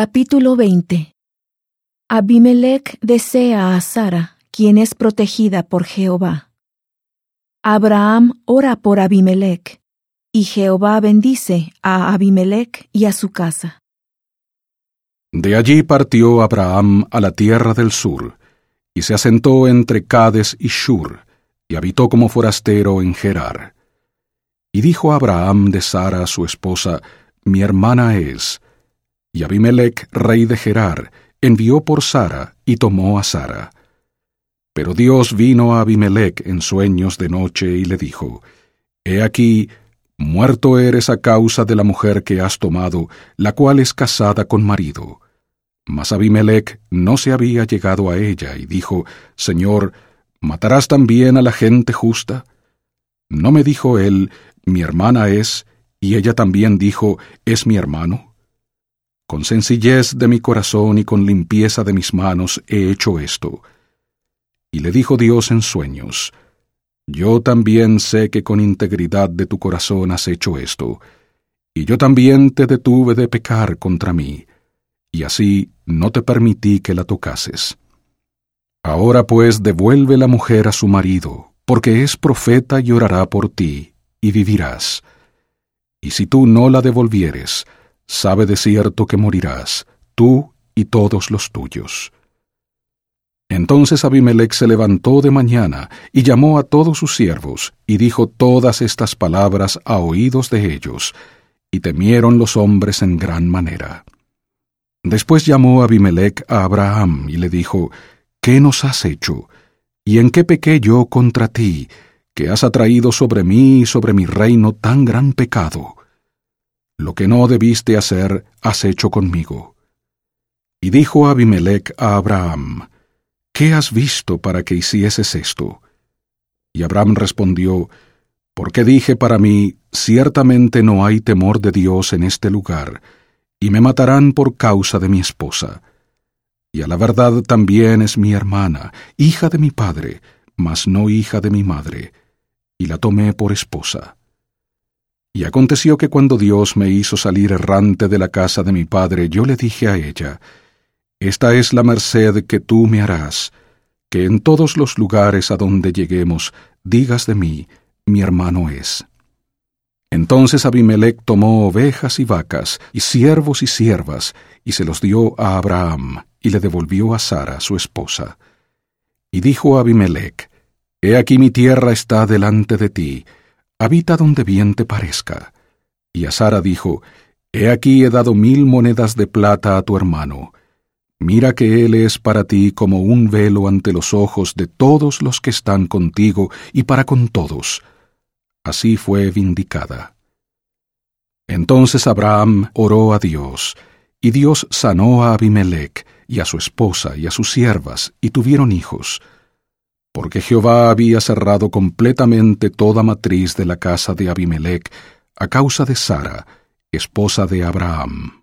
Capítulo 20 Abimelech desea a Sara, quien es protegida por Jehová. Abraham ora por Abimelech, y Jehová bendice a Abimelech y a su casa. De allí partió Abraham a la tierra del sur, y se asentó entre Cades y Shur, y habitó como forastero en Gerar. Y dijo Abraham de Sara su esposa, Mi hermana es, y Abimelech, rey de Gerar, envió por Sara y tomó a Sara. Pero Dios vino a Abimelech en sueños de noche y le dijo, He aquí, muerto eres a causa de la mujer que has tomado, la cual es casada con marido. Mas Abimelech no se había llegado a ella y dijo, Señor, ¿matarás también a la gente justa? ¿No me dijo él, mi hermana es, y ella también dijo, es mi hermano? Con sencillez de mi corazón y con limpieza de mis manos he hecho esto. Y le dijo Dios en sueños, Yo también sé que con integridad de tu corazón has hecho esto, y yo también te detuve de pecar contra mí, y así no te permití que la tocases. Ahora pues devuelve la mujer a su marido, porque es profeta y orará por ti, y vivirás. Y si tú no la devolvieres, sabe de cierto que morirás, tú y todos los tuyos. Entonces Abimelech se levantó de mañana y llamó a todos sus siervos, y dijo todas estas palabras a oídos de ellos, y temieron los hombres en gran manera. Después llamó Abimelech a Abraham y le dijo, ¿Qué nos has hecho? ¿Y en qué pequé yo contra ti, que has atraído sobre mí y sobre mi reino tan gran pecado? Lo que no debiste hacer, has hecho conmigo. Y dijo Abimelech a Abraham, ¿Qué has visto para que hicieses esto? Y Abraham respondió, Porque dije para mí, ciertamente no hay temor de Dios en este lugar, y me matarán por causa de mi esposa. Y a la verdad también es mi hermana, hija de mi padre, mas no hija de mi madre, y la tomé por esposa. Y aconteció que cuando Dios me hizo salir errante de la casa de mi padre, yo le dije a ella, Esta es la merced que tú me harás, que en todos los lugares a donde lleguemos digas de mí, mi hermano es. Entonces Abimelech tomó ovejas y vacas, y siervos y siervas, y se los dio a Abraham, y le devolvió a Sara, su esposa. Y dijo Abimelech, He aquí mi tierra está delante de ti, habita donde bien te parezca. Y a Sara dijo, He aquí he dado mil monedas de plata a tu hermano. Mira que él es para ti como un velo ante los ojos de todos los que están contigo y para con todos. Así fue vindicada. Entonces Abraham oró a Dios, y Dios sanó a Abimelech y a su esposa y a sus siervas, y tuvieron hijos porque Jehová había cerrado completamente toda matriz de la casa de Abimelech a causa de Sara, esposa de Abraham.